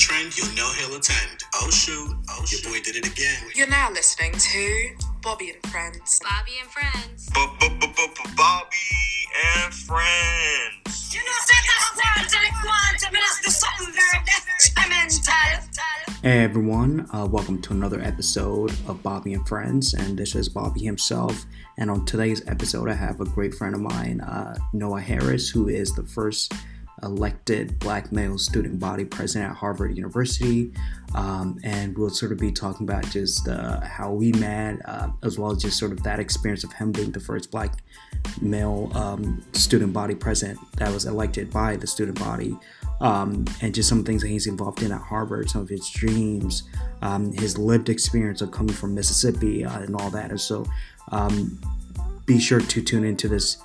trend you'll know he'll attend. Oh shoot, oh shoot. Your boy did it again. You're now listening to Bobby and Friends. Bobby and Friends. Bobby and Friends. Hey everyone, uh, welcome to another episode of Bobby and Friends, and this is Bobby himself. And on today's episode, I have a great friend of mine, uh, Noah Harris, who is the first elected black male student body president at Harvard University. Um, and we'll sort of be talking about just uh, how we met, uh, as well as just sort of that experience of him being the first black male um, student body president that was elected by the student body. Um, and just some things that he's involved in at Harvard, some of his dreams, um, his lived experience of coming from Mississippi, uh, and all that. And so, um, be sure to tune into this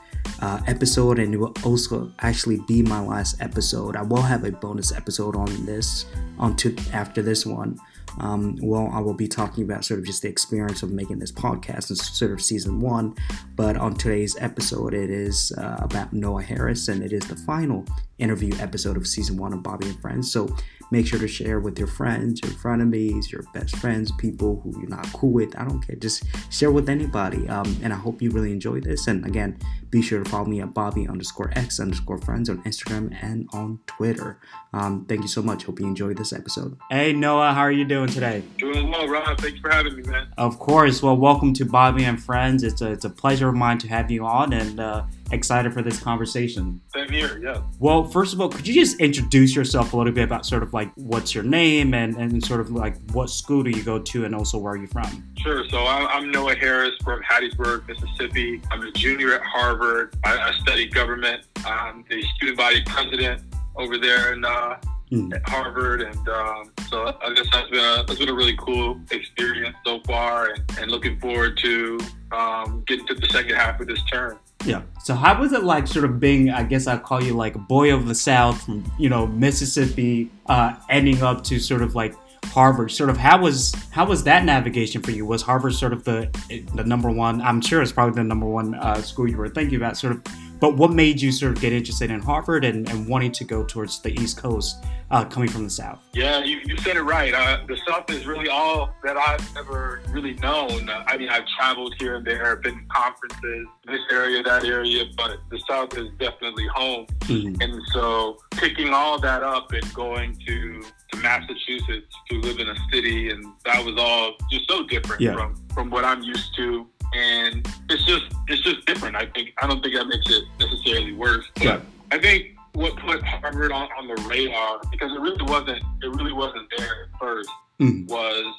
uh, episode, and it will also actually be my last episode. I will have a bonus episode on this, on to after this one. Um, well, I will be talking about sort of just the experience of making this podcast and sort of season one. But on today's episode, it is uh, about Noah Harris, and it is the final interview episode of season one of Bobby and Friends. So make sure to share with your friends, your frenemies, your best friends, people who you're not cool with. I don't care. Just share with anybody. Um, and I hope you really enjoy this. And again, be sure to follow me at Bobby underscore X underscore friends on Instagram and on Twitter. Um, thank you so much. Hope you enjoyed this episode. Hey, Noah, how are you doing today? Doing well, Rob. Thanks for having me, man. Of course. Well, welcome to Bobby and Friends. It's a, it's a pleasure of mine to have you on and uh, excited for this conversation. Same here, yeah. Well, first of all, could you just introduce yourself a little bit about sort of like what's your name and, and sort of like what school do you go to and also where are you from? Sure. So I'm, I'm Noah Harris from Hattiesburg, Mississippi. I'm a junior at Harvard. I, I study government. I'm the student body president over there in uh, Mm. at Harvard, and um, so I guess that's been a that's been a really cool experience so far, and, and looking forward to um, getting to the second half of this term. Yeah. So how was it like sort of being, I guess I'll call you like a boy of the South from, you know, Mississippi, uh, ending up to sort of like Harvard. Sort of how was how was that navigation for you? Was Harvard sort of the the number one? I'm sure it's probably the number one uh, school you were thinking about. Sort of, but what made you sort of get interested in Harvard and, and wanting to go towards the East Coast, uh, coming from the South? Yeah, you, you said it right. Uh, the South is really all that I've ever really known. Uh, I mean, I've traveled here and there, been to conferences, this area, that area, but the South is definitely home. Mhm. And so picking all that up and going to, to Massachusetts to live in a city, and that was all just so different Yeah. from, from what I'm used to. And it's just it's just different. I think I don't think that makes it necessarily worse. But Yeah. I think what put Harvard on, on the radar because it really wasn't it really wasn't there at first Mhm. was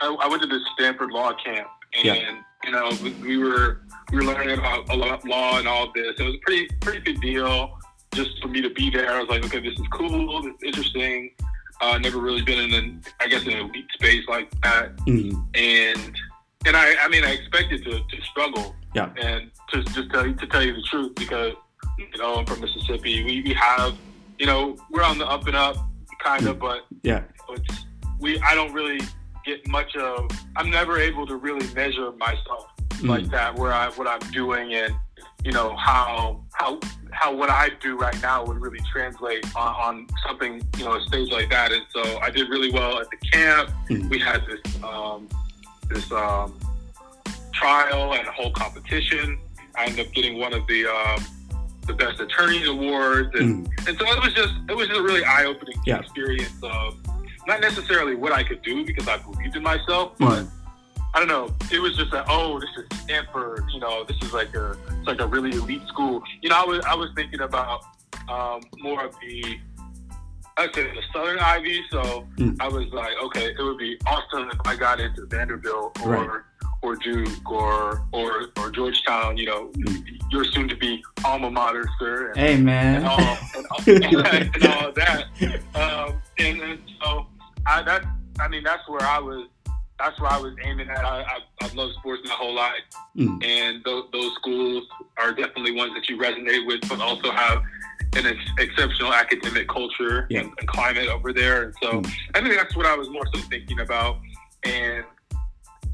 I, I went to this Stanford law camp and Yeah. you know we, we were we were learning about a lot of law and all this. It was a pretty pretty big deal just for me to be there. I was like, okay, this is cool, this is interesting. Uh, never really been in an I guess in a elite space like that, Mhm. and and I I mean I expected to, to struggle Yeah. and to just tell you to tell you the truth because you know I'm from Mississippi. We we have you know we're on the up and up kind of, but Yeah. it's we I don't really get much of I'm never able to really measure myself Mhm. like that where I what I'm doing and you know how how how what I do right now would really translate on, on something you know a stage like that and so I did really well at the camp Mhm. we had this um, this um, trial and a whole competition I ended up getting one of the um, the best attorney awards and Mhm. and so it was just it was just a really eye opening Yeah. experience of not necessarily what I could do because I believed in myself, but Mhm. I don't know. It was just like, oh, this is Stanford. You know, this is like a it's like a really elite school. You know, I was I was thinking about um, more of the I'd the Southern Ivy. So Mm. I was like, okay, it would be awesome if I got into Vanderbilt or Right. or Duke or or or Georgetown. You know, Mm. your soon to be alma mater, sir. And, Hey man. and all and all, and all that. Um, and, and so I that I mean that's where I was that's where I was aiming at. I I, I love sports my whole life, Mm. and those those schools are definitely ones that you resonate with, but also have an ex- exceptional academic culture Yeah. and, and climate over there. And so Mm. I think that's what I was more so thinking about. And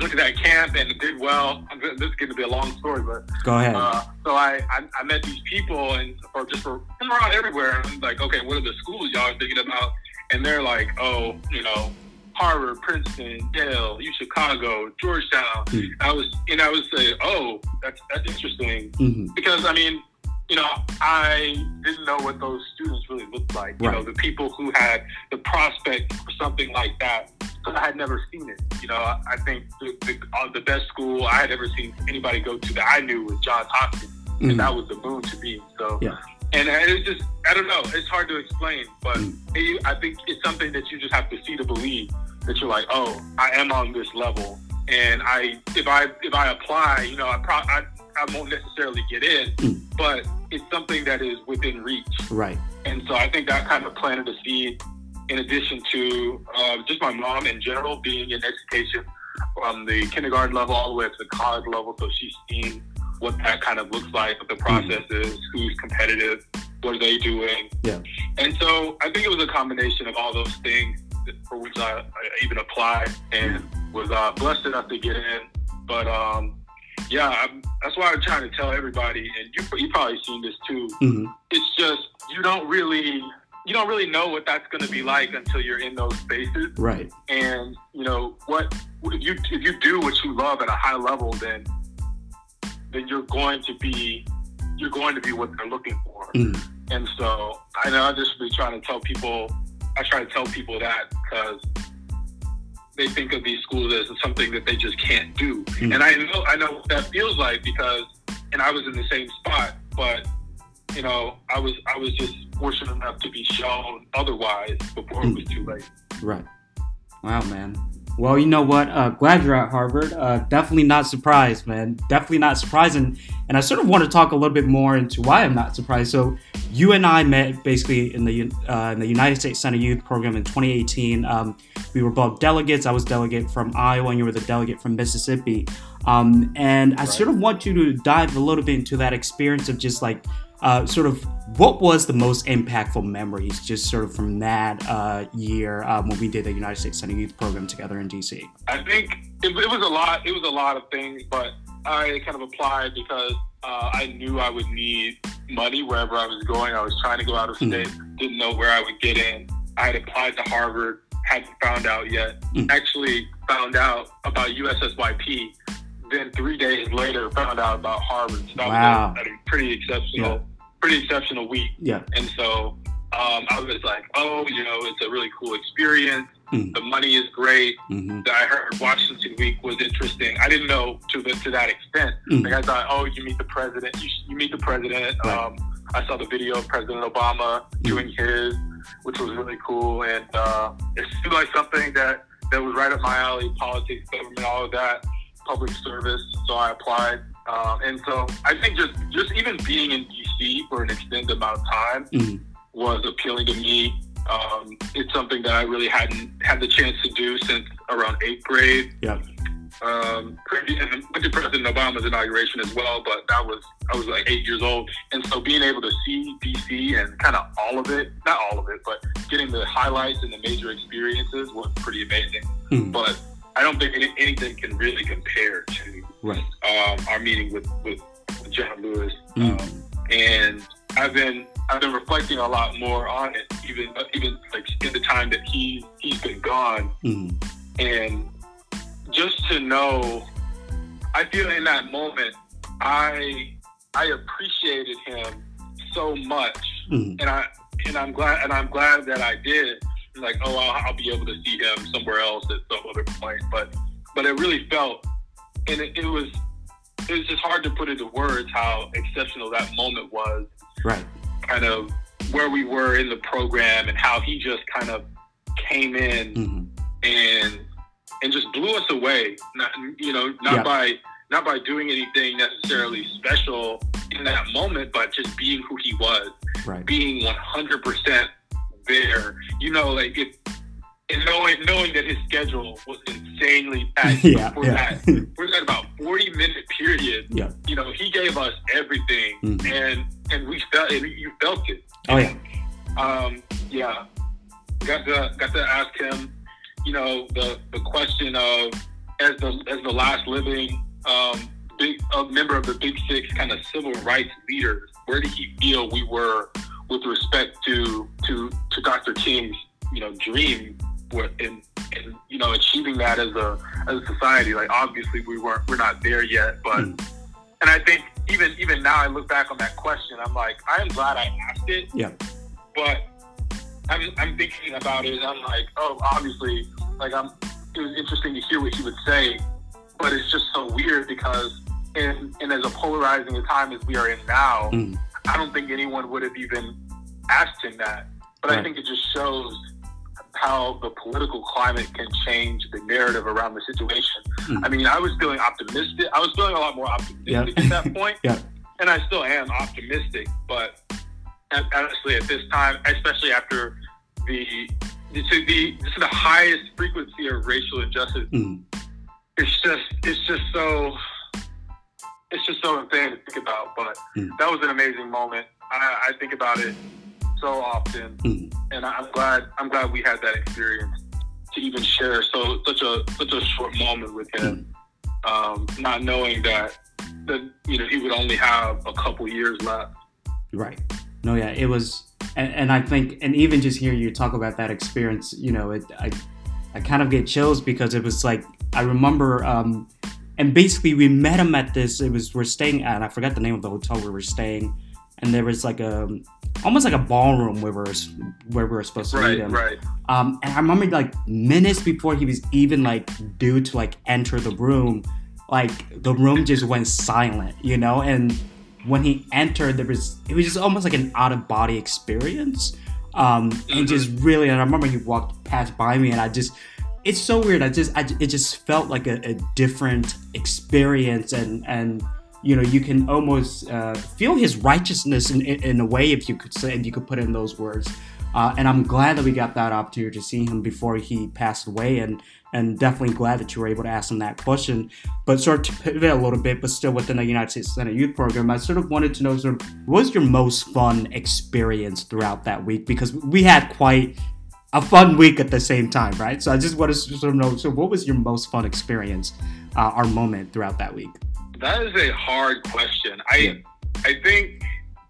looked at that camp and did well. This is going to be a long story, but Go ahead. uh, so I, I I met these people and or just for from around everywhere. And I'm like, okay, what are the schools y'all are thinking about? and they're like, oh, you know, Harvard, Princeton, Yale, U Chicago, Georgetown. Mm. I was, and I would say, oh, that's that's interesting hmm because I mean, you know, I didn't know what those students really looked like. You know, the people who had the prospect for something like that, because I had never seen it. You know, I, think the the, uh, the best school I had ever seen anybody go to that I knew was Johns Hopkins, hmm and that was the moon to me. So, Yeah. and it's just I don't know, it's hard to explain, but Mm. it, I think it's something that you just have to see to believe that you're like, oh, I am on this level, and I if I if I apply, you know, I pro- I, I won't necessarily get in, Mm. but it's something that is within reach, Right. and so I think that kind of planted a seed. In addition to uh, just my mom in general being in education from the kindergarten level all the way up to the college level, so she's seen what that kind of looks like, what the process is, who's competitive, what are they doing. Yeah. And so I think it was a combination of all those things for which I, I even applied and was uh, blessed enough to get in. But um, yeah, I'm, that's why I'm trying to tell everybody, and you you probably seen this too. hmm It's just you don't really you don't really know what that's going to be like until you're in those spaces. Right. And you know what if you if you do what you love at a high level, then then you're going to be you're going to be what they're looking for. Mhm. And so I know I just be trying to tell people, I try to tell people that because they think of these schools as something that they just can't do. Mm. And I know, I know what that feels like because, and I was in the same spot, but you know, I was, I was just fortunate enough to be shown otherwise before it was too late. Right. Wow, man. Well, you know what? Uh, glad you're at Harvard. Uh, definitely not surprised, man. Definitely not surprised. And, and I sort of want to talk a little bit more into why I'm not surprised. So, you and I met basically in the uh, in the United States Senate Youth Program in 2018. Um, we were both delegates. I was delegate from Iowa, and you were the delegate from Mississippi. Um, and I sort of want you to dive a little bit into that experience of just like uh, sort of what was the most impactful memories just sort of from that uh, year um, when we did the United States Senate Youth Program together in DC? I think it, it was a lot. It was a lot of things, but I kind of applied because uh, I knew I would need money wherever I was going. I was trying to go out of Mm. state, didn't know where I would get in. I had applied to Harvard, hadn't found out yet. Mm. Actually, found out about USSYP. Then three days later, found out about Harvard. So that Wow. was pretty exceptional, pretty exceptional week. Yeah. And so um, I was like, oh, you know, it's a really cool experience. Mm. The money is great. hmm I heard Washington Week was interesting. I didn't know to the, to that extent. Mm. Like I thought, oh, you meet the president. You, you meet the president. Right. Um, I saw the video of President Obama doing his, which was really cool, and uh, it seemed like something that that was right up my alley. Politics, government, all of that, public service. So I applied. Um, and so I think just just even being in DC for an extended amount of time Mm. was appealing to me. Um, it's something that I really hadn't had the chance to do since around eighth grade. Yep. Um, and went to President Obama's inauguration as well, but that was I was like eight years old, and so being able to see DC and kind of all of it, not all of it, but getting the highlights and the major experiences was pretty amazing. Mm. But I don't think any, anything can really compare to Right. um, our meeting with with John Lewis. Mm. Um, and I've been I've been reflecting a lot more on it, even even like in the time that he he's been gone, Mm. and just to know, I feel in that moment, I I appreciated him so much, Mm. and I and I'm glad and I'm glad that I did. Like, oh, I'll, I'll be able to see him somewhere else at some other point, but but it really felt, and it, it was it was just hard to put into words how exceptional that moment was Right. kind of where we were in the program and how he just kind of came in hmm and and just blew us away. Not you know not Yeah. by not by doing anything necessarily special in that moment, but just being who he was, Right. being 100 percent there. You know, like it. And knowing knowing that his schedule was insanely packed yeah. for Yeah. that for that about 40 minute period, yeah. you know, he gave us everything, Mhm. and and we felt and you felt it. Oh yeah. Um, yeah, got to got to ask him, you know, the the question of as the as the last living um, big a member of the Big Six kind of civil rights leaders, where did he feel we were with respect to to to Dr. King's you know dream in, in you know achieving that as a as a society. Like obviously we weren't we're not there yet, but Mm. and I think even even now I look back on that question, I'm like I am glad I asked it, Yeah. but I'm I'm thinking about it and I'm like oh obviously like I'm it was interesting to hear what he would say, but it's just so weird because in in as a polarizing a time as we are in now, Mm. I don't think anyone would have even asked him that. But I think it just shows how the political climate can change the narrative around the situation. Mm. I mean, I was feeling optimistic. I was feeling a lot more optimistic Yeah. at that point. Yeah. And I still am optimistic, but honestly, at this time, especially after the to the to the highest frequency of racial injustice, Mm. it's just it's just so it's just so insane to think about. But Mm. that was an amazing moment. I, I think about it so often, Mm. and I'm glad I'm glad we had that experience to even share so such a such a short moment with him, um, not knowing that that you know he would only have a couple years left. Right. No, yeah, it was, and, and I think, and even just hearing you talk about that experience, you know, it, I, I kind of get chills because it was like I remember, um, and basically we met him at this. It was we're staying at, I forgot the name of the hotel where we were staying, and there was like a, almost like a ballroom where we were where we were supposed to meet him. right. Um, and I remember like minutes before he was even like due to like enter the room, like the room just went silent, you know. And when he entered, there was it was just almost like an out of body experience, um, and just really. And I remember he walked past by me, and I just. It's so weird. I just, I, it just felt like a, a different experience, and and you know, you can almost uh, feel his righteousness in, in, in a way, if you could say, if you could put in those words. Uh, and I'm glad that we got that opportunity to see him before he passed away, and and definitely glad that you were able to ask him that question. But sort of to pivot a little bit, but still within the United States Senate Youth Program, I sort of wanted to know sort of what was your most fun experience throughout that week because we had quite a fun week at the same time, right? So I just want to sort of know, so what was your most fun experience, uh, or moment throughout that week? That is a hard question. I Yeah. I think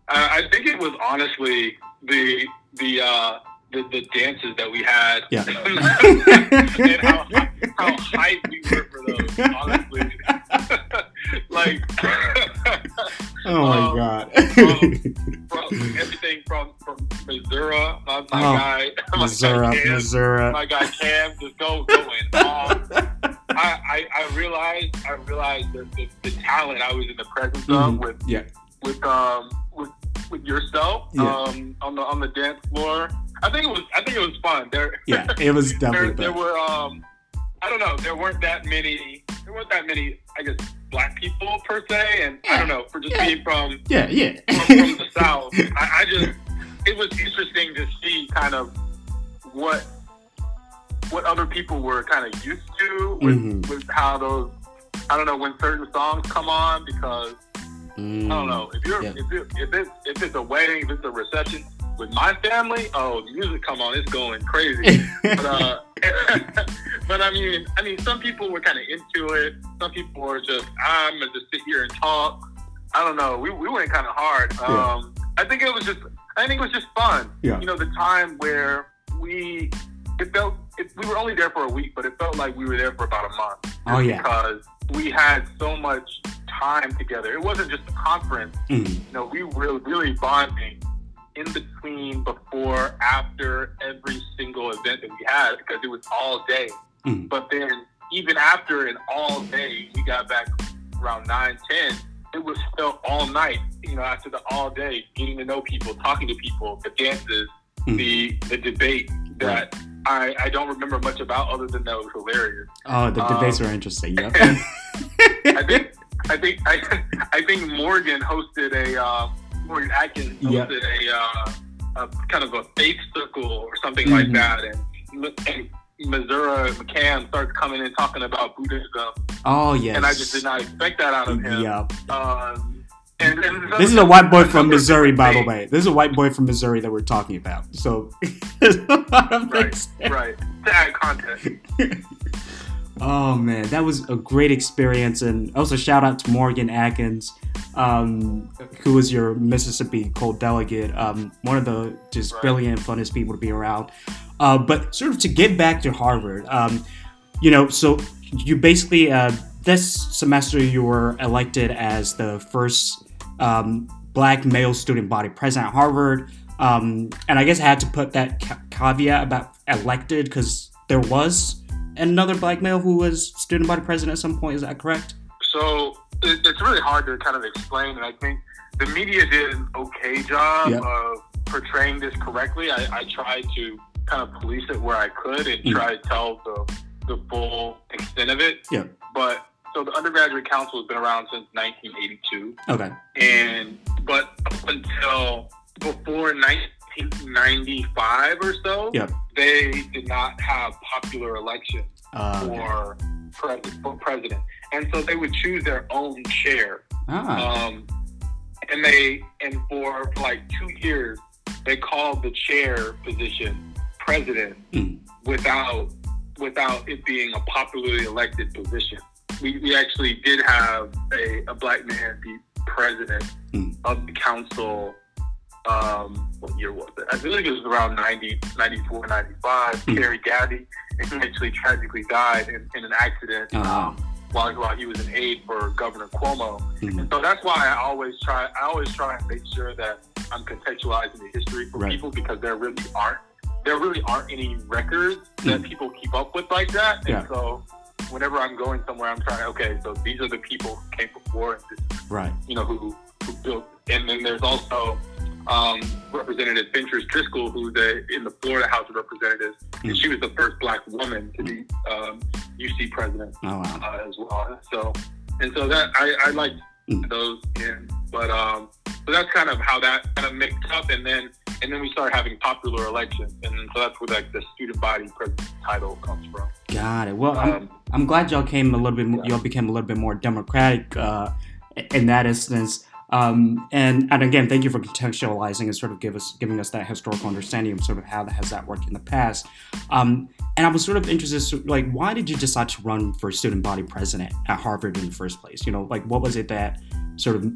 uh, I think it was honestly the the uh, the, the dances that we had Yeah. and how how hyped we were for those. Honestly, like Oh my Um, god. from everything from from Missouri, my, my Oh, guy, my Missouri, guy Cam, Missouri. my guy Cam, just go going off. I, I, I realized I realized the, the, the talent I was in the presence of Mhm. with Yeah. with um with with yourself Yeah. um on the on the dance floor. I think it was I think it was fun. There Yeah, it was there, definitely there fun. were um I don't know there weren't that many there weren't that many I guess black people per se and I don't know for just Yeah. being from Yeah, yeah. from, from the south I, I just it was interesting to see kind of what what other people were kind of used to with, Mhm. with how those I don't know when certain songs come on because Mm, I don't know if you're Yeah. if, it, if it's if it's a wedding if it's a reception with my family oh the music come on it's going crazy but uh but I mean I mean some people were kind of into it some people were just I'm gonna just sit here and talk I don't know we, we went kind of hard Yeah. um I think it was just I think it was just fun Yeah. you know the time where we it felt it, we were only there for a week but it felt like we were there for about a month Oh, yeah. because we had so much time together. It wasn't just a conference. Mm, You know, we were really bonding in between, before, after every single event that we had because it was all day. Mm, But then even after an all day, we got back around 9, 10, it was still all night, you know, after the all day, getting to know people, talking to people, the dances, Mm. the the debate that I, I don't remember much about other than that was hilarious. Oh, the Um, debates were interesting. Yep. I think I think I, I think Morgan hosted a uh, Morgan Atkins Yeah. hosted a, uh, a kind of a faith circle or something Mhm. like that, and, and Missouri McCann starts coming in talking about Buddhism, oh yes. and I just did not expect that out of him. Yep. Um, and, and This is a white boy from Missouri, by the way. This is a white boy from Missouri that we're talking about. So there's a lot of Right, right. To add context. Oh man, that was a great experience, and also shout out to Morgan Atkins, um, who was your Mississippi Cold delegate. Um, one of the just Right. brilliant, funnest people to be around. Uh, but sort of to get back to Harvard, um, you know, so you basically uh, this semester you were elected as the first um, black male student body president at Harvard. Um, and I guess I had to put that ca- caveat about elected because there was another black male who was student body president at some point. Is that correct? So it, it's really hard to kind of explain, and I think the media did an okay job Yep. of portraying this correctly. I, I tried to kind of police it where I could and Mm. try to tell the the full extent of it. Yeah. But so the undergraduate council has been around since 1982, Okay. and but up until before 1995 or so, Yep. they did not have popular elections Uh, okay. for, pres- for president. And so they would choose their own chair. ah, Um, and they, and for like two years, they called the chair position president Mm. without, without it being a popularly elected position. We, we actually did have a, a black man be president Mm. of the council. Um, what year was it? I believe it was around 90, 94, 95. Mm. Gaddy, and he actually tragically died in, in an accident Oh, um, while, while he was an aide for Governor Cuomo. Mhm. So that's why I always try. I always try and make sure that I'm contextualizing the history for Right. people because there really aren't there really aren't any records that Mm. people keep up with like that. Yeah. And so whenever I'm going somewhere, I'm trying. Okay, so these are the people who came before, and this right. you know, who, who built. And then there's also um, Representative Fentrice Driskell, who's a, in the Florida House of Representatives, Mm. and she was the first black woman to be um, UC president Oh, wow. uh, as well. So, and so that I, I like Mm. those in, but um, so that's kind of how that kind of mixed up, and then and then we started having popular elections, and so that's where like the student body president title comes from. Got it. Well, I'm, Um, I'm glad y'all came a little bit. Yeah. y'all became a little bit more democratic uh, in that instance. Um, and and again, thank you for contextualizing and sort of give us giving us that historical understanding of sort of how that has that worked in the past. Um, and I was sort of interested, so, like, why did you decide to run for student body president at Harvard in the first place? You know, like, what was it that sort of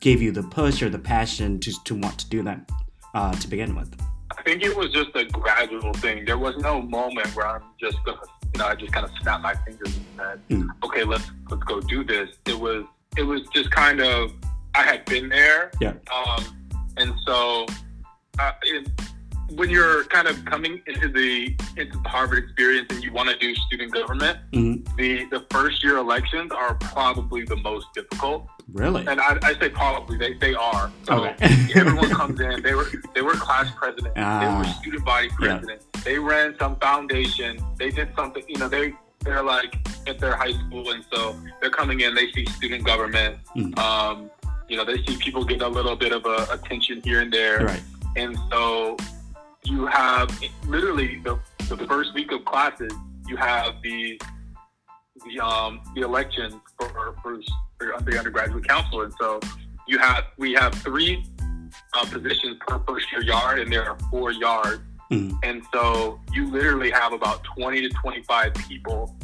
gave you the push or the passion to to want to do that uh, to begin with? I think it was just a gradual thing. There was no moment where I'm just gonna, you know, I just kind of snapped my fingers and said, Mm. "Okay, let's let's go do this." It was it was just kind of I had been there, Yeah. um, and so uh, it, when you're kind of coming into the into the Harvard experience and you want to do student government, Mhm. the the first year elections are probably the most difficult. Really? And I, I say probably they, they are. So Okay. everyone comes in. They were they were class president. they Ah. were student body president. They ran some foundation. They did something. You know, they they're like at their high school, and so they're coming in. They see student government. Mm. Um, you know, they see people get a little bit of a attention here and there, right. and so you have literally the the first week of classes. You have the the um the elections for for, for the undergraduate council, and so you have we have three uh, positions per first year yard, and there are four yards, Mhm. and so you literally have about twenty to twenty five people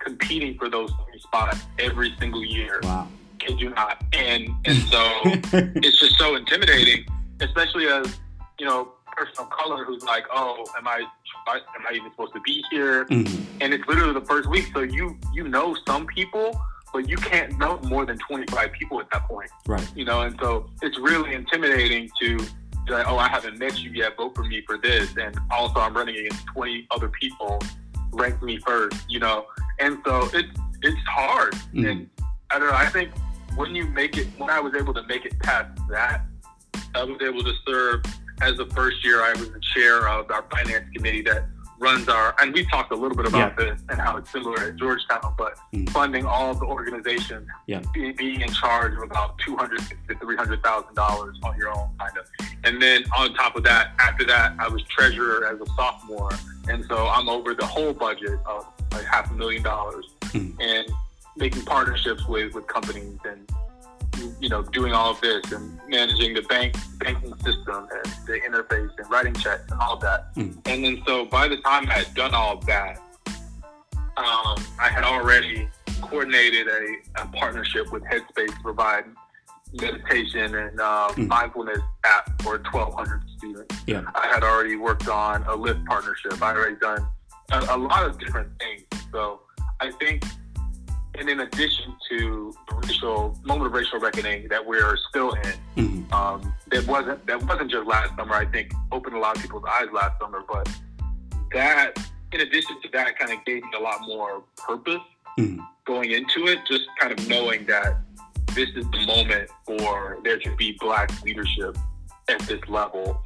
competing for those three spots every single year. Wow. Kid you not, and and so it's just so intimidating, especially as you know, person of color who's like, oh, am I am I even supposed to be here? Mhm. And it's literally the first week, so you you know some people, but you can't know more than twenty five people at that point, Right. you know. And so it's really intimidating to be like, oh, I haven't met you yet, vote for me for this, and also I'm running against twenty other people, rank me first, you know. And so it's it's hard, Mhm. and I don't know. I think when you make it, when I was able to make it past that, I was able to serve as the first year. I was the chair of our finance committee that runs our, and we talked a little bit about this and how it's similar at Georgetown, but Mm. funding all of the organizations, Yeah. be, being in charge of about two hundred to three hundred thousand dollars on your own, kind of. And then on top of that, after that, I was treasurer as a sophomore, and so I'm over the whole budget of like half a million dollars, Mm. and making partnerships with with companies and you know doing all of this and managing the bank banking system and the interface and writing checks and all of that. Mm. And then so by the time I had done all of that, um, I had already coordinated a, a partnership with Headspace to provide meditation and um, Mm. mindfulness app for 1,200 students. Yeah. I had already worked on a Lyft partnership. I already done a, a lot of different things. So I think, and in addition to the racial moment of racial reckoning that we're still in, Mhm. um, that wasn't that wasn't just last summer. I think opened a lot of people's eyes last summer, but that, in addition to that, kind of gave me a lot more purpose Mhm. going into it. Just kind of knowing that this is the moment for there to be black leadership at this level,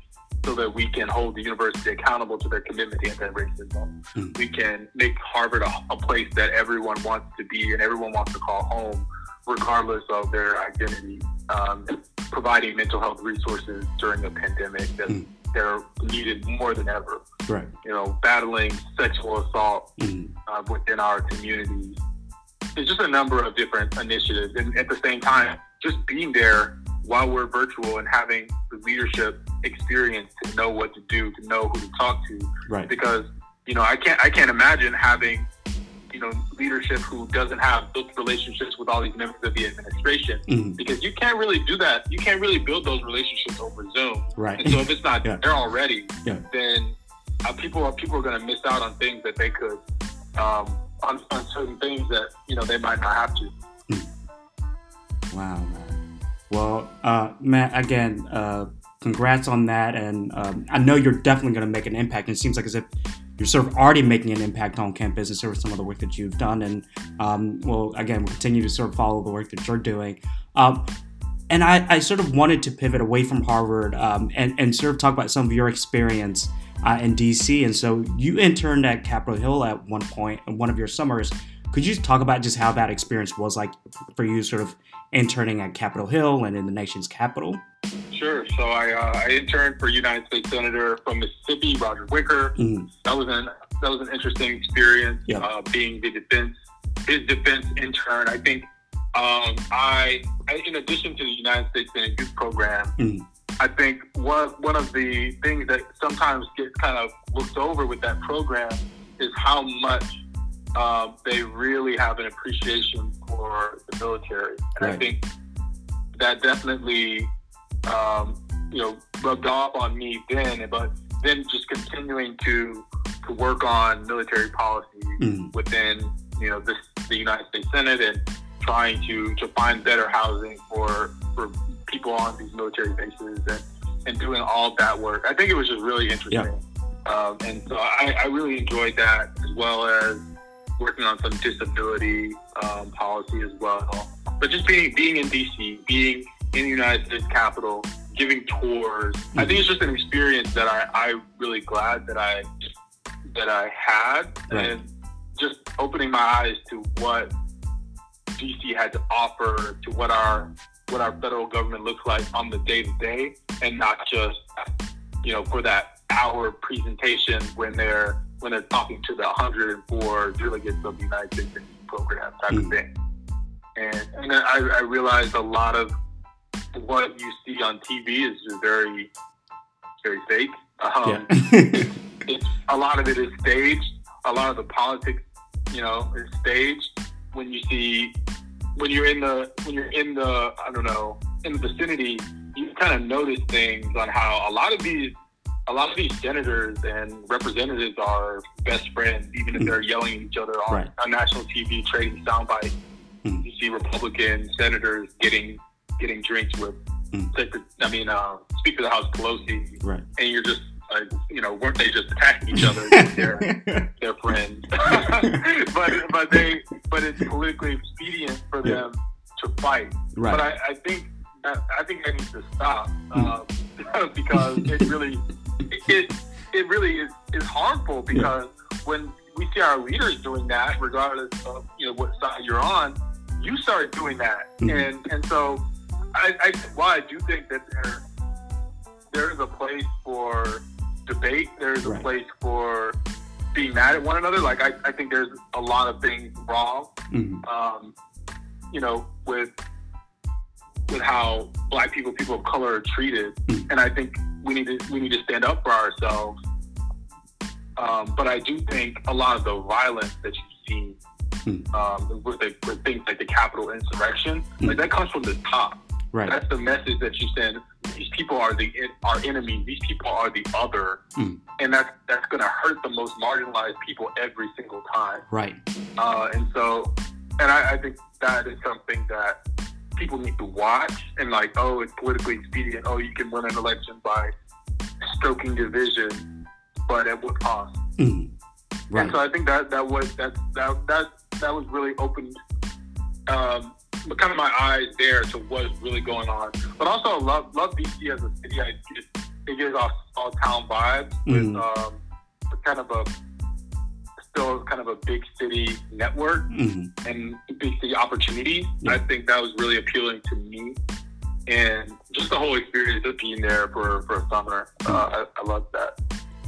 so that we can hold the university accountable to their commitment to anti-racism. Mhm. We can make Harvard a, a place that everyone wants to be and everyone wants to call home, regardless of their identity. Um, providing mental health resources during a pandemic that Mm. they're needed more than ever. Right. You know, battling sexual assault Mhm. uh, within our communities. There's just a number of different initiatives, and at the same time, just being there while we're virtual and having the leadership experience to know what to do, to know who to talk to, Right. because you know I can't I can't imagine having you know leadership who doesn't have built relationships with all these members of the administration Mhm. because you can't really do that. You can't really build those relationships over Zoom. Right. And so if it's not Yeah. there already, Yeah. then uh, people are people are going to miss out on things that they could um, on, on certain things that you know they might not have to. Wow, man. Well, uh, Matt, again, uh, congrats on that, and um, I know you're definitely going to make an impact. And it seems like as if you're sort of already making an impact on campus and sort of some of the work that you've done. And um, well, again, we'll continue to sort of follow the work that you're doing. Um, and I, I sort of wanted to pivot away from Harvard um, and, and sort of talk about some of your experience uh, in DC. And so you interned at Capitol Hill at one point in one of your summers. Could you talk about just how that experience was like for you, sort of interning at Capitol Hill and in the nation's capital? Sure. So I, uh, I interned for United States Senator from Mississippi, Roger Wicker. Mm, That was an that was an interesting experience. Yeah. Uh, being the defense his defense intern. I think um, I, I in addition to the United States Senate Youth Program, mm, I think one one of the things that sometimes gets kind of looked over with that program is how much uh, they really have an appreciation for the military, and I think that definitely um, you know rubbed off on me then, but then just continuing to to work on military policy mm, within you know this, the United States Senate and trying to to find better housing for for people on these military bases and and doing all that work. I think it was just really interesting, um, and so I, I really enjoyed that as well as working on some disability um, policy as well. But just being being in DC, being in the United States Capitol, giving tours. I think it's just an experience that I I really glad that I that I had Right. and just opening my eyes to what DC had to offer, to what our what our federal government looks like on the day to day, and not just you know for that hour presentation when they're when they're talking to the 104 delegates of the United States program type Mm. of thing. And and I, I realized a lot of what you see on TV is just very very fake. Um, yeah. it's a lot of it is staged. A lot of the politics, you know, is staged. When you see, when you're in the, when you're in the, I don't know, in the vicinity, you kind of notice things on how a lot of these, a lot of these senators and representatives are best friends, even if they're yelling at each other on, Right. on national TV, trading sound bites. Mhm. You see Republican senators getting getting drinks with. Secret- I mean, uh, Speaker of the House Pelosi, right. and you're just like, you know, weren't they just attacking each other? they're, they're friends, but but they but it's politically expedient for Yeah. them to fight. right. But I, I think that, I think that needs to stop um, because it really it it really is, is harmful because when we see our leaders doing that, regardless of you know what side you're on, you start doing that, Mhm. and and so I, I why I do think that there there is a place for debate. There is a Right. place for being mad at one another. Like I, I think there's a lot of things wrong Mhm. um, you know, with with how black people, people of color are treated, Mm. and I think we need to we need to stand up for ourselves. Um, but I do think a lot of the violence that you see Mm. um, with, the, with things like the Capitol insurrection, Mm. like that comes from the top. Right. That's the message that you send. These people are the our enemies. These people are the other, Mm. and that's that's going to hurt the most marginalized people every single time. Right. Uh, and so, and I, I think that is something that people need to watch. And like, oh, it's politically expedient. Oh, you can win an election by stoking division, but at what cost? Mhm. Right. And so I think that that was that that that that was really opened um, kind of my eyes there to what's really going on. But also I love love DC as a city. I it, it gives off small town vibes Mhm. with um, kind of a still kind of a big city network Mhm. and big city opportunities. Yeah. I think that was really appealing to me. And just the whole experience of being there for, for a summer, uh, I, I love that.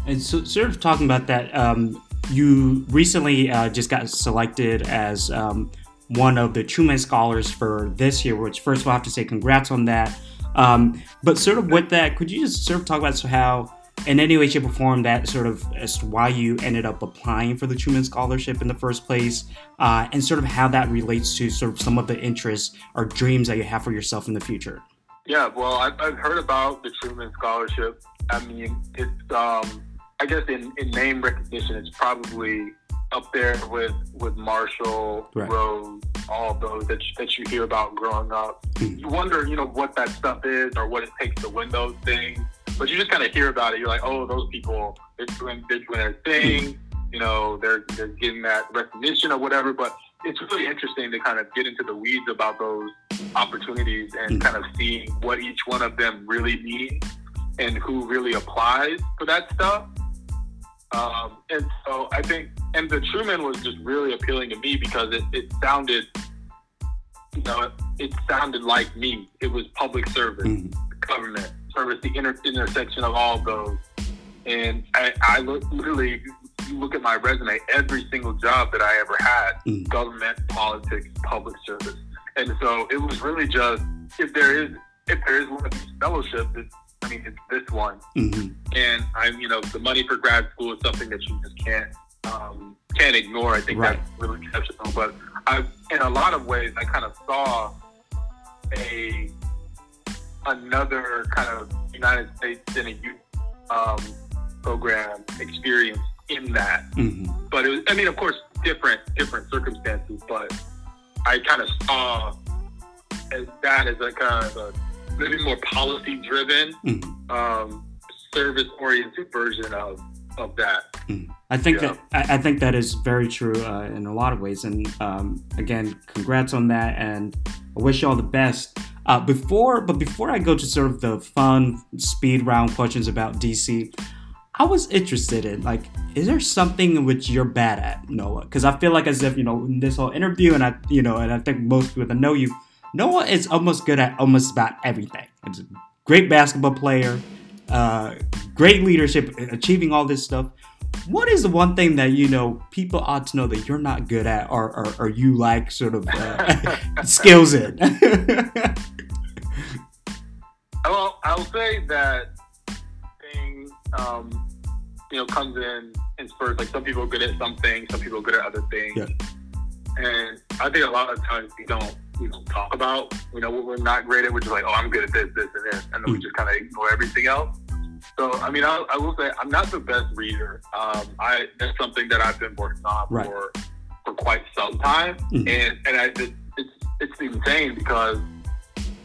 And so, sort of talking about that, um, you recently uh, just got selected as um, one of the Truman Scholars for this year, which first of all, I have to say congrats on that. Um, but sort of with that, could you just sort of talk about so how, in any way, shape, or form, that sort of as to why you ended up applying for the Truman Scholarship in the first place, uh, and sort of how that relates to sort of some of the interests or dreams that you have for yourself in the future? Yeah, well, I've, I've heard about the Truman Scholarship. I mean, it's, um, I guess in, in name recognition, it's probably up there with, with Marshall, Right. Rose, all of those that you, that you hear about growing up. Mhm. You wonder, you know, what that stuff is or what it takes to win those things. But you just kind of hear about it. You're like, oh, those people, they're doing, they're doing their thing. You know, they're, they're getting that recognition or whatever. But it's really interesting to kind of get into the weeds about those opportunities and Mm. kind of seeing what each one of them really means and who really applies for that stuff. Um, and so I think, and the Truman was just really appealing to me because it, it sounded, you know, it sounded like me. It was public service, Mhm. government service, the inter- intersection of all those. And I, I look literally, you look at my resume, every single job that I ever had, Mm. government, politics, public service. And so it was really just if there is if there is one of these fellowships, it's, I mean it's this one. Mhm. And I'm you know the money for grad school is something that you just can't um, can't ignore. I think Right. that's really exceptional. But I in a lot of ways I kind of saw a another kind of United States Senate youth um, program experience in that Mhm. but it was, I mean, of course, different different circumstances. But I kind of saw as that as a kind of a maybe more policy driven, Mhm. um, service oriented version of of that. I think Yeah. that I, I think that is very true uh, in a lot of ways. And um, again, congrats on that, and I wish you all the best. Uh, before, but before I go to sort of the fun speed round questions about DC, I was interested in like, is there something in which you're bad at, Noah? Because I feel like as if you know in this whole interview, and I, you know, and I think most people that know you, Noah is almost good at almost about everything. He's a great basketball player, uh, great leadership, achieving all this stuff. What is the one thing that you know people ought to know that you're not good at, or or, or you like sort of uh, skills in? Well, I'll say that thing, um, you know, comes in in spurts. Like some people are good at some things, some people are good at other things. Yeah. And I think a lot of times we don't we don't talk about you know what we're not great at. We're just like, oh, I'm good at this, this, and this, and then we Mm. just kind of ignore everything else. So I mean, I, I will say I'm not the best reader. Um, I that's something that I've been working on Right. for for quite some time, Mhm. and and I it, it's it's insane because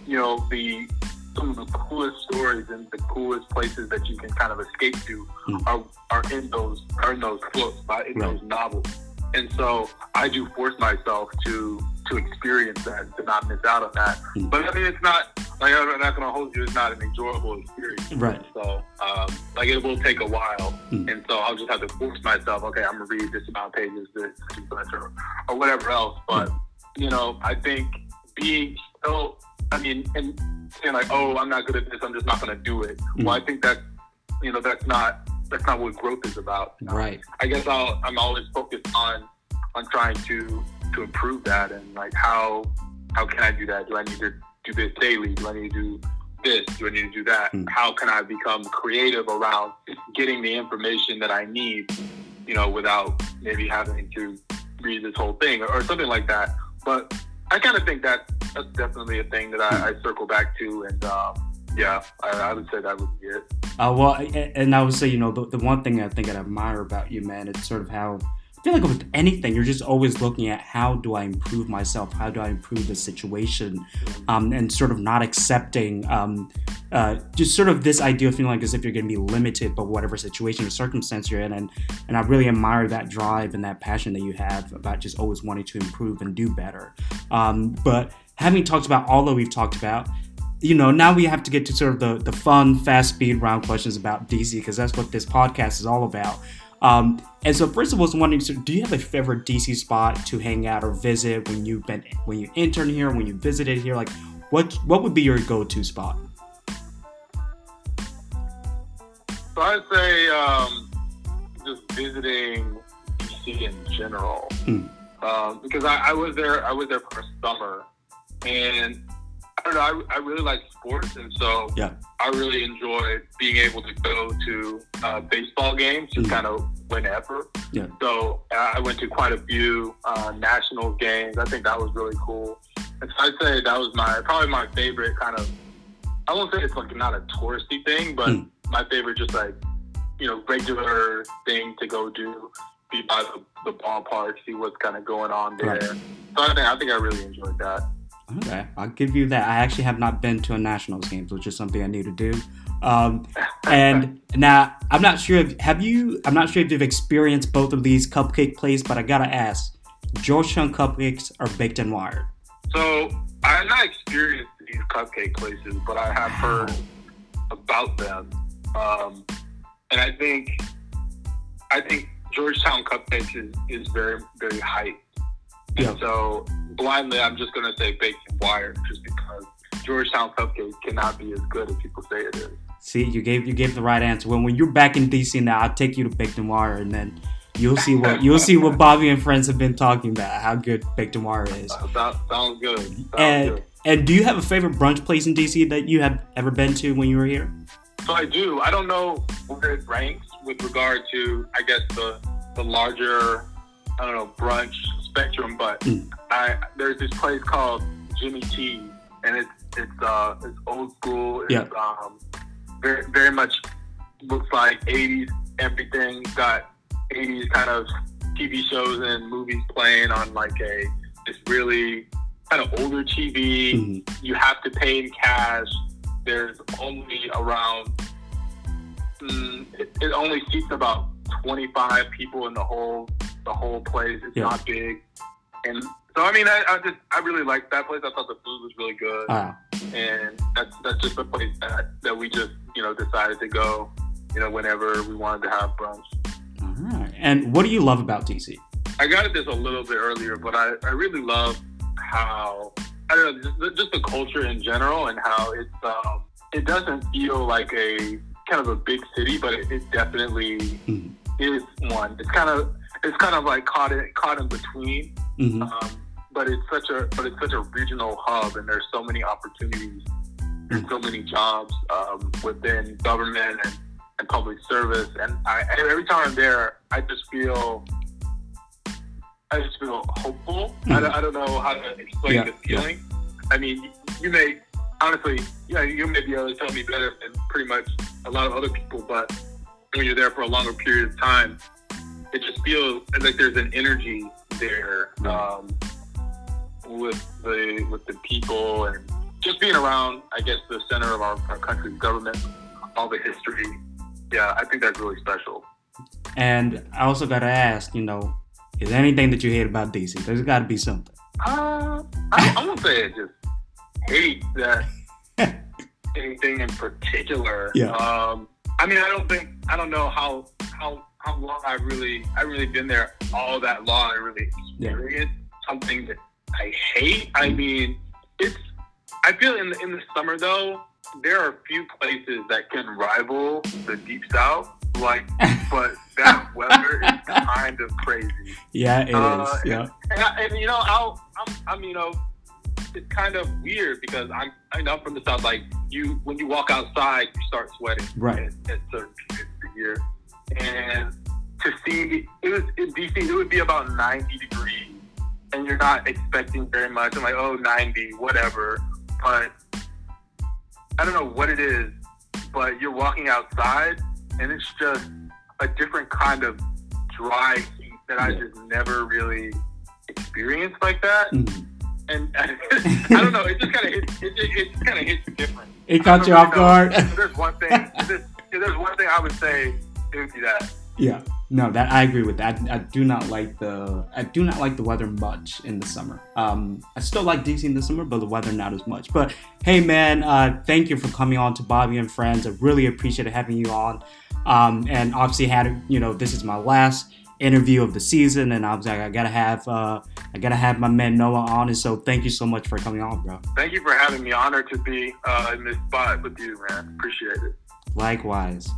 you know the some of the coolest stories and the coolest places that you can kind of escape to Mm. are are in those are in those books, by in Right. those novels. And so I do force myself to to experience that, to not miss out on that. Mm. But I mean, it's not like I'm not going to hold you. It's not an enjoyable experience. Right. So um, like it will take a while, Mm. and so I'll just have to force myself. Okay, I'm gonna read this amount of pages, this much, or, or whatever else. But you know, I think being so. I mean, and saying like, oh, I'm not good at this. I'm just not gonna do it. Well, I think that you know that's not that's not what growth is about. right. I guess I'll, I'm always focused on on trying to to improve that and like how how can I do that? Do I need to do this daily? Do I need to do this? Do I need to do that? Mm. How can I become creative around getting the information that I need? You know, without maybe having to read this whole thing or, or something like that. But I kind of think that that's definitely a thing that I, I circle back to, and um, yeah, I, I would say that would be it. Uh, well, and I would say, you know, the, the one thing I think I admire about you, man, it's sort of how I feel like with anything, you're just always looking at how do I improve myself, how do I improve the situation, um, and sort of not accepting um, uh, just sort of this idea of feeling like as if you're going to be limited by whatever situation or circumstance you're in, and and I really admire that drive and that passion that you have about just always wanting to improve and do better. Um, but having talked about all that we've talked about, you know, now we have to get to sort of the, the fun, fast speed round questions about DC because that's what this podcast is all about. Um, and so, first of all, I was wondering, so do you have a favorite DC spot to hang out or visit when you've been when you intern here, when you visited here? Like, what what would be your go to spot? So I'd say um, just visiting DC in general, Mm. um, because I, I was there. I was there for a summer, and I don't know. I, I really like sports, and so Yeah. I really enjoyed being able to go to uh, baseball games, just Mm. kind of whenever. Yeah. So uh, I went to quite a few uh, national games. I think that was really cool. And so I'd say that was my probably my favorite kind of. I won't say it's like not a touristy thing, but Mm. My favorite just like you know regular thing to go do. Be by the, the ballpark, see what's kind of going on there. Right. So I think I think I really enjoyed that. Okay, I'll give you that. I actually have not been to a Nationals games, which is something I need to do. Um, and now I'm not sure if have you. I'm not sure if you've experienced both of these cupcake places, but I gotta ask: Georgetown cupcakes are baked and wired? So I have not experienced these cupcake places, but I have heard about them, um, and I think I think Georgetown Cupcakes is, is very very hyped. Yeah. And so blindly, I'm just gonna say baked and wired, just because Georgetown Cupcakes cannot be as good as people say it is. See, you gave you gave the right answer. When when you're back in DC now, I'll take you to baked and wire, and then you'll see what you'll see what Bobby and friends have been talking about. How good baked and wire is. Uh, sounds, sounds good. Sounds And good. and do you have a favorite brunch place in DC that you have ever been to when you were here? So I do. I don't know where it ranks with regard to, I guess the the larger, I don't know, brunch spectrum. But Mm. I there's this place called Jimmy T, and it's it's uh it's old school. It's, Yeah. Um, very very much looks like 80s everything. Got 80s kind of TV shows and movies playing on like a this really kind of older TV Mhm. you have to pay in cash. There's only around, mm, it, it only seats about 25 people in the whole the whole place. It's Yeah. not big, and so I mean, I, I just I really liked that place. I thought the food was really good, Ah, and that's that's just a place that that we just you know decided to go, you know, whenever we wanted to have brunch. all right. And what do you love about DC? I got at this a little bit earlier, but I, I really love how I don't know just, the- just the culture in general and how it's um it doesn't feel like a kind of a big city, but it, it definitely Mhm. is one. It's kind of it's kind of like caught in caught in between, hmm um, but it's such a but it's such a regional hub, and there's so many opportunities. There's so many jobs um, within government and, and public service, and I every time I'm there, I just feel I just feel hopeful. I, don't, I don't know how to explain Yeah, the feeling. I mean, you, you may honestly, yeah, you may be able to tell me better than pretty much a lot of other people, but when you're there for a longer period of time, it just feels like there's an energy there um, with the with the people and just being around. I guess the center of our, our country's government, all the history. Yeah, I think that's really special. And I also got to ask, you know, is there anything that you hate about DC? There's got to be something. Uh, I, I won't say I just hate that anything in particular. Yeah. Um, I mean, I don't think I don't know how how how long I really I really been there all that long. I really Yeah. experienced something that I hate. I mean, it's I feel in the in the summer though there are a few places that can rival the deep south. Like, but that weather is kind of crazy. Yeah, it is. Uh, Yeah. And, I, and you know, I'll, I'm, I'm, you know, it's kind of weird because I'm, I know I'm from the south. Like you, when you walk outside, you start sweating. Right. At, at certain periods of the year, and to see it was in DC, it would be about 90 degrees, and you're not expecting very much. I'm like, oh, 90, whatever. But I don't know what it is, but you're walking outside and it's just a different kind of dry heat that I just never really experienced like that. Mhm. And I don't know, it just kind of hits, it, it, it just kind of hits different. It caught you off guard. There's one thing, if there's, if there's one thing I would say, it would be that. Yeah, no, that I agree with that. I, I do not like the I do not like the weather much in the summer. Um, I still like DC in the summer, but the weather not as much. But hey, man, uh, thank you for coming on to Bobby and Friends. I really appreciate having you on. Um, and obviously had you know this is my last interview of the season, and I was like I gotta have uh, I gotta have my man Noah on, and so thank you so much for coming on, bro. Thank you for having me. Honored to be uh, in this spot with you, man. Appreciate it. Likewise.